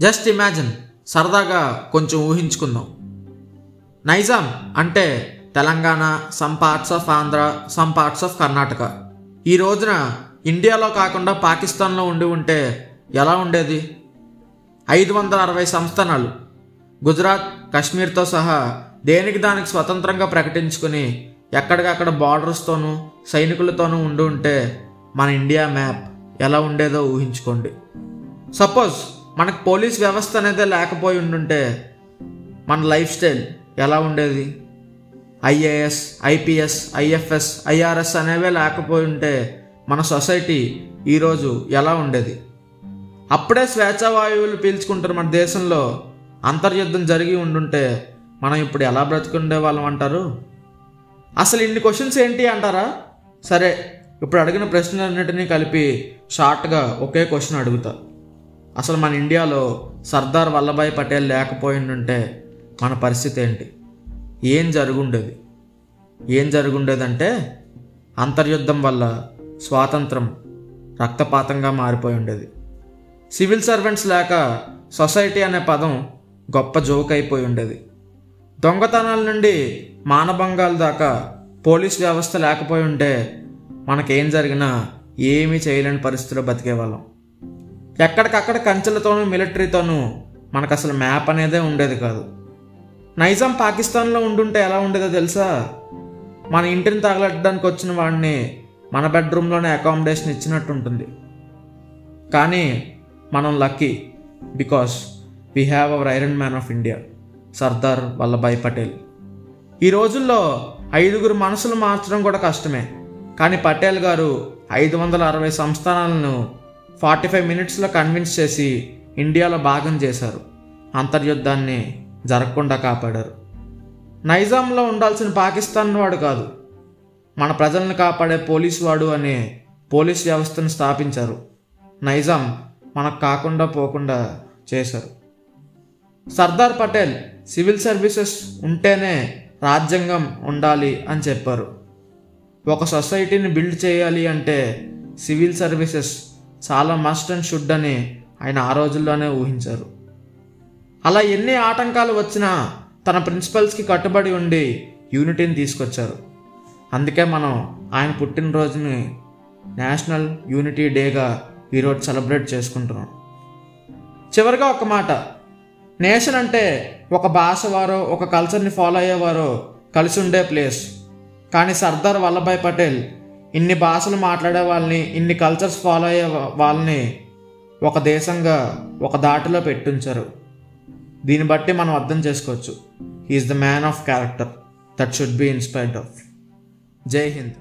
Just imagine సరదాగా కొంచెం ఊహించుకుందాం. నైజాం అంటే Telangana some parts of Andhra some parts of Karnataka. ఈ రోజున ఇండియాలో కాకుండా పాకిస్తాన్లో ఉండి ఉంటే ఎలా ఉండేది? ఐదు వందల అరవై సంస్థానాలు. గుజరాత్ కాశ్మీర్తో సహా దేనికి దానికి స్వతంత్రంగా ప్రకటించుకుని ఎక్కడికక్కడ బార్డర్స్తోనూ సైనికులతోనూ ఉండి ఉంటే మన ఇండియా మ్యాప్ ఎలా ఉండేదో ఊహించుకోండి. సపోజ్ మనకు పోలీస్ వ్యవస్థ అనేది లేకపోయి ఉండుంటే మన లైఫ్ స్టైల్ ఎలా ఉండేది? ఐఏఎస్ ఐపీఎస్ ఐఎఫ్ఎస్ ఐఆర్ఎస్ అనేవే లేకపోయి ఉంటే మన సొసైటీ ఈరోజు ఎలా ఉండేది? అప్పుడే స్వేచ్ఛావాయువులు పీల్చుకుంటారు మన దేశంలో అంతర్యుద్ధం జరిగి ఉండుంటే మనం ఇప్పుడు ఎలా బ్రతుకుండే వాళ్ళం అంటారు? అసలు ఇన్ని క్వశ్చన్స్ ఏంటి అంటారా? సరే ఇప్పుడు అడిగిన ప్రశ్నలన్నిటినీ కలిపి షార్ట్గా ఒకే క్వశ్చన్ అడుగుతా. అసలు మన ఇండియాలో సర్దార్ వల్లభాయ్ పటేల్ లేకపోయిండుంటే మన పరిస్థితి ఏంటి? ఏం జరుగుండేది? ఏం జరుగుండేదంటే అంతర్యుద్ధం వల్ల స్వాతంత్రం రక్తపాతంగా మారిపోయి ఉండేది సివిల్ సర్వెంట్స్ లేక సొసైటీ అనే పదం గొప్ప జోక్ అయిపోయి ఉండేది దొంగతనాల నుండి మానభంగాల దాకా పోలీస్ వ్యవస్థ లేకపోయి ఉంటే మనకేం జరిగినా ఏమీ చేయలేని పరిస్థితిలో బతికేవాళ్ళం. ఎక్కడికక్కడ కంచెలతోనూ మిలిటరీతోనూ మనకు అసలు మ్యాప్ అనేదే ఉండేది కాదు. నైజాం పాకిస్తాన్లో ఉండుంటే ఎలా ఉండేదో తెలుసా? మన ఇంటిని తగలట్టడానికి వచ్చిన వాడిని మన బెడ్రూమ్లోనే అకామిడేషన్ ఇచ్చినట్టు ఉంటుంది కానీ మనం lucky because we have our iron man of India Sardar Vallabhbhai Patel. ఈ రోజుల్లో ఐదుగురు మనసులు మార్చడం కూడా కష్టమే. కానీ పటేల్ గారు ఐదు వందల అరవై సంస్థానాలను ఫార్టీ ఫైవ్ మినిట్స్లో కన్విన్స్ చేసి ఇండియాలో భాగం చేశారు. అంతర్యుద్ధాన్ని జరగకుండా కాపాడారు. నైజాంలో ఉండాల్సిన పాకిస్తాన్ వాడు కాదు. మన ప్రజలను కాపాడే పోలీస్ వాడు అనే పోలీస్ వ్యవస్థను స్థాపించారు. నైజాం మనకు కాకుండా పోకుండా చేశారు. సర్దార్ పటేల్ సివిల్ సర్వీసెస్ ఉంటేనే రాజ్యాంగం ఉండాలి అని చెప్పారు. ఒక సొసైటీని బిల్డ్ చేయాలి అంటే సివిల్ సర్వీసెస్ చాలా మస్ట్ అండ్ షుడ్ అని ఆయన ఆ రోజుల్లోనే ఊహించారు. అలా ఎన్ని ఆటంకాలు వచ్చినా తన ప్రిన్సిపల్స్కి కట్టుబడి ఉండి యూనిటీని తీసుకొచ్చారు. అందుకే మనం ఆయన పుట్టినరోజుని నేషనల్ యూనిటీ డేగా ఈరోజు సెలబ్రేట్ చేసుకుంటున్నాం. చివరిగా ఒక మాట. నేషన్ అంటే ఒక భాష వారో ఒక కల్చర్ని ఫాలో అయ్యేవారో కలిసి ఉండే ప్లేస్ కానీ సర్దార్ వల్లభాయ్ పటేల్ ఇన్ని భాషలు మాట్లాడే వాళ్ళని ఇన్ని కల్చర్స్ ఫాలో అయ్యే వాళ్ళని ఒక దేశంగా ఒక దాటిలో పెట్టుంచారు. దీన్ని బట్టి మనం అర్థం చేసుకోవచ్చు. He's the man of character that should be inspired of జై హింద్.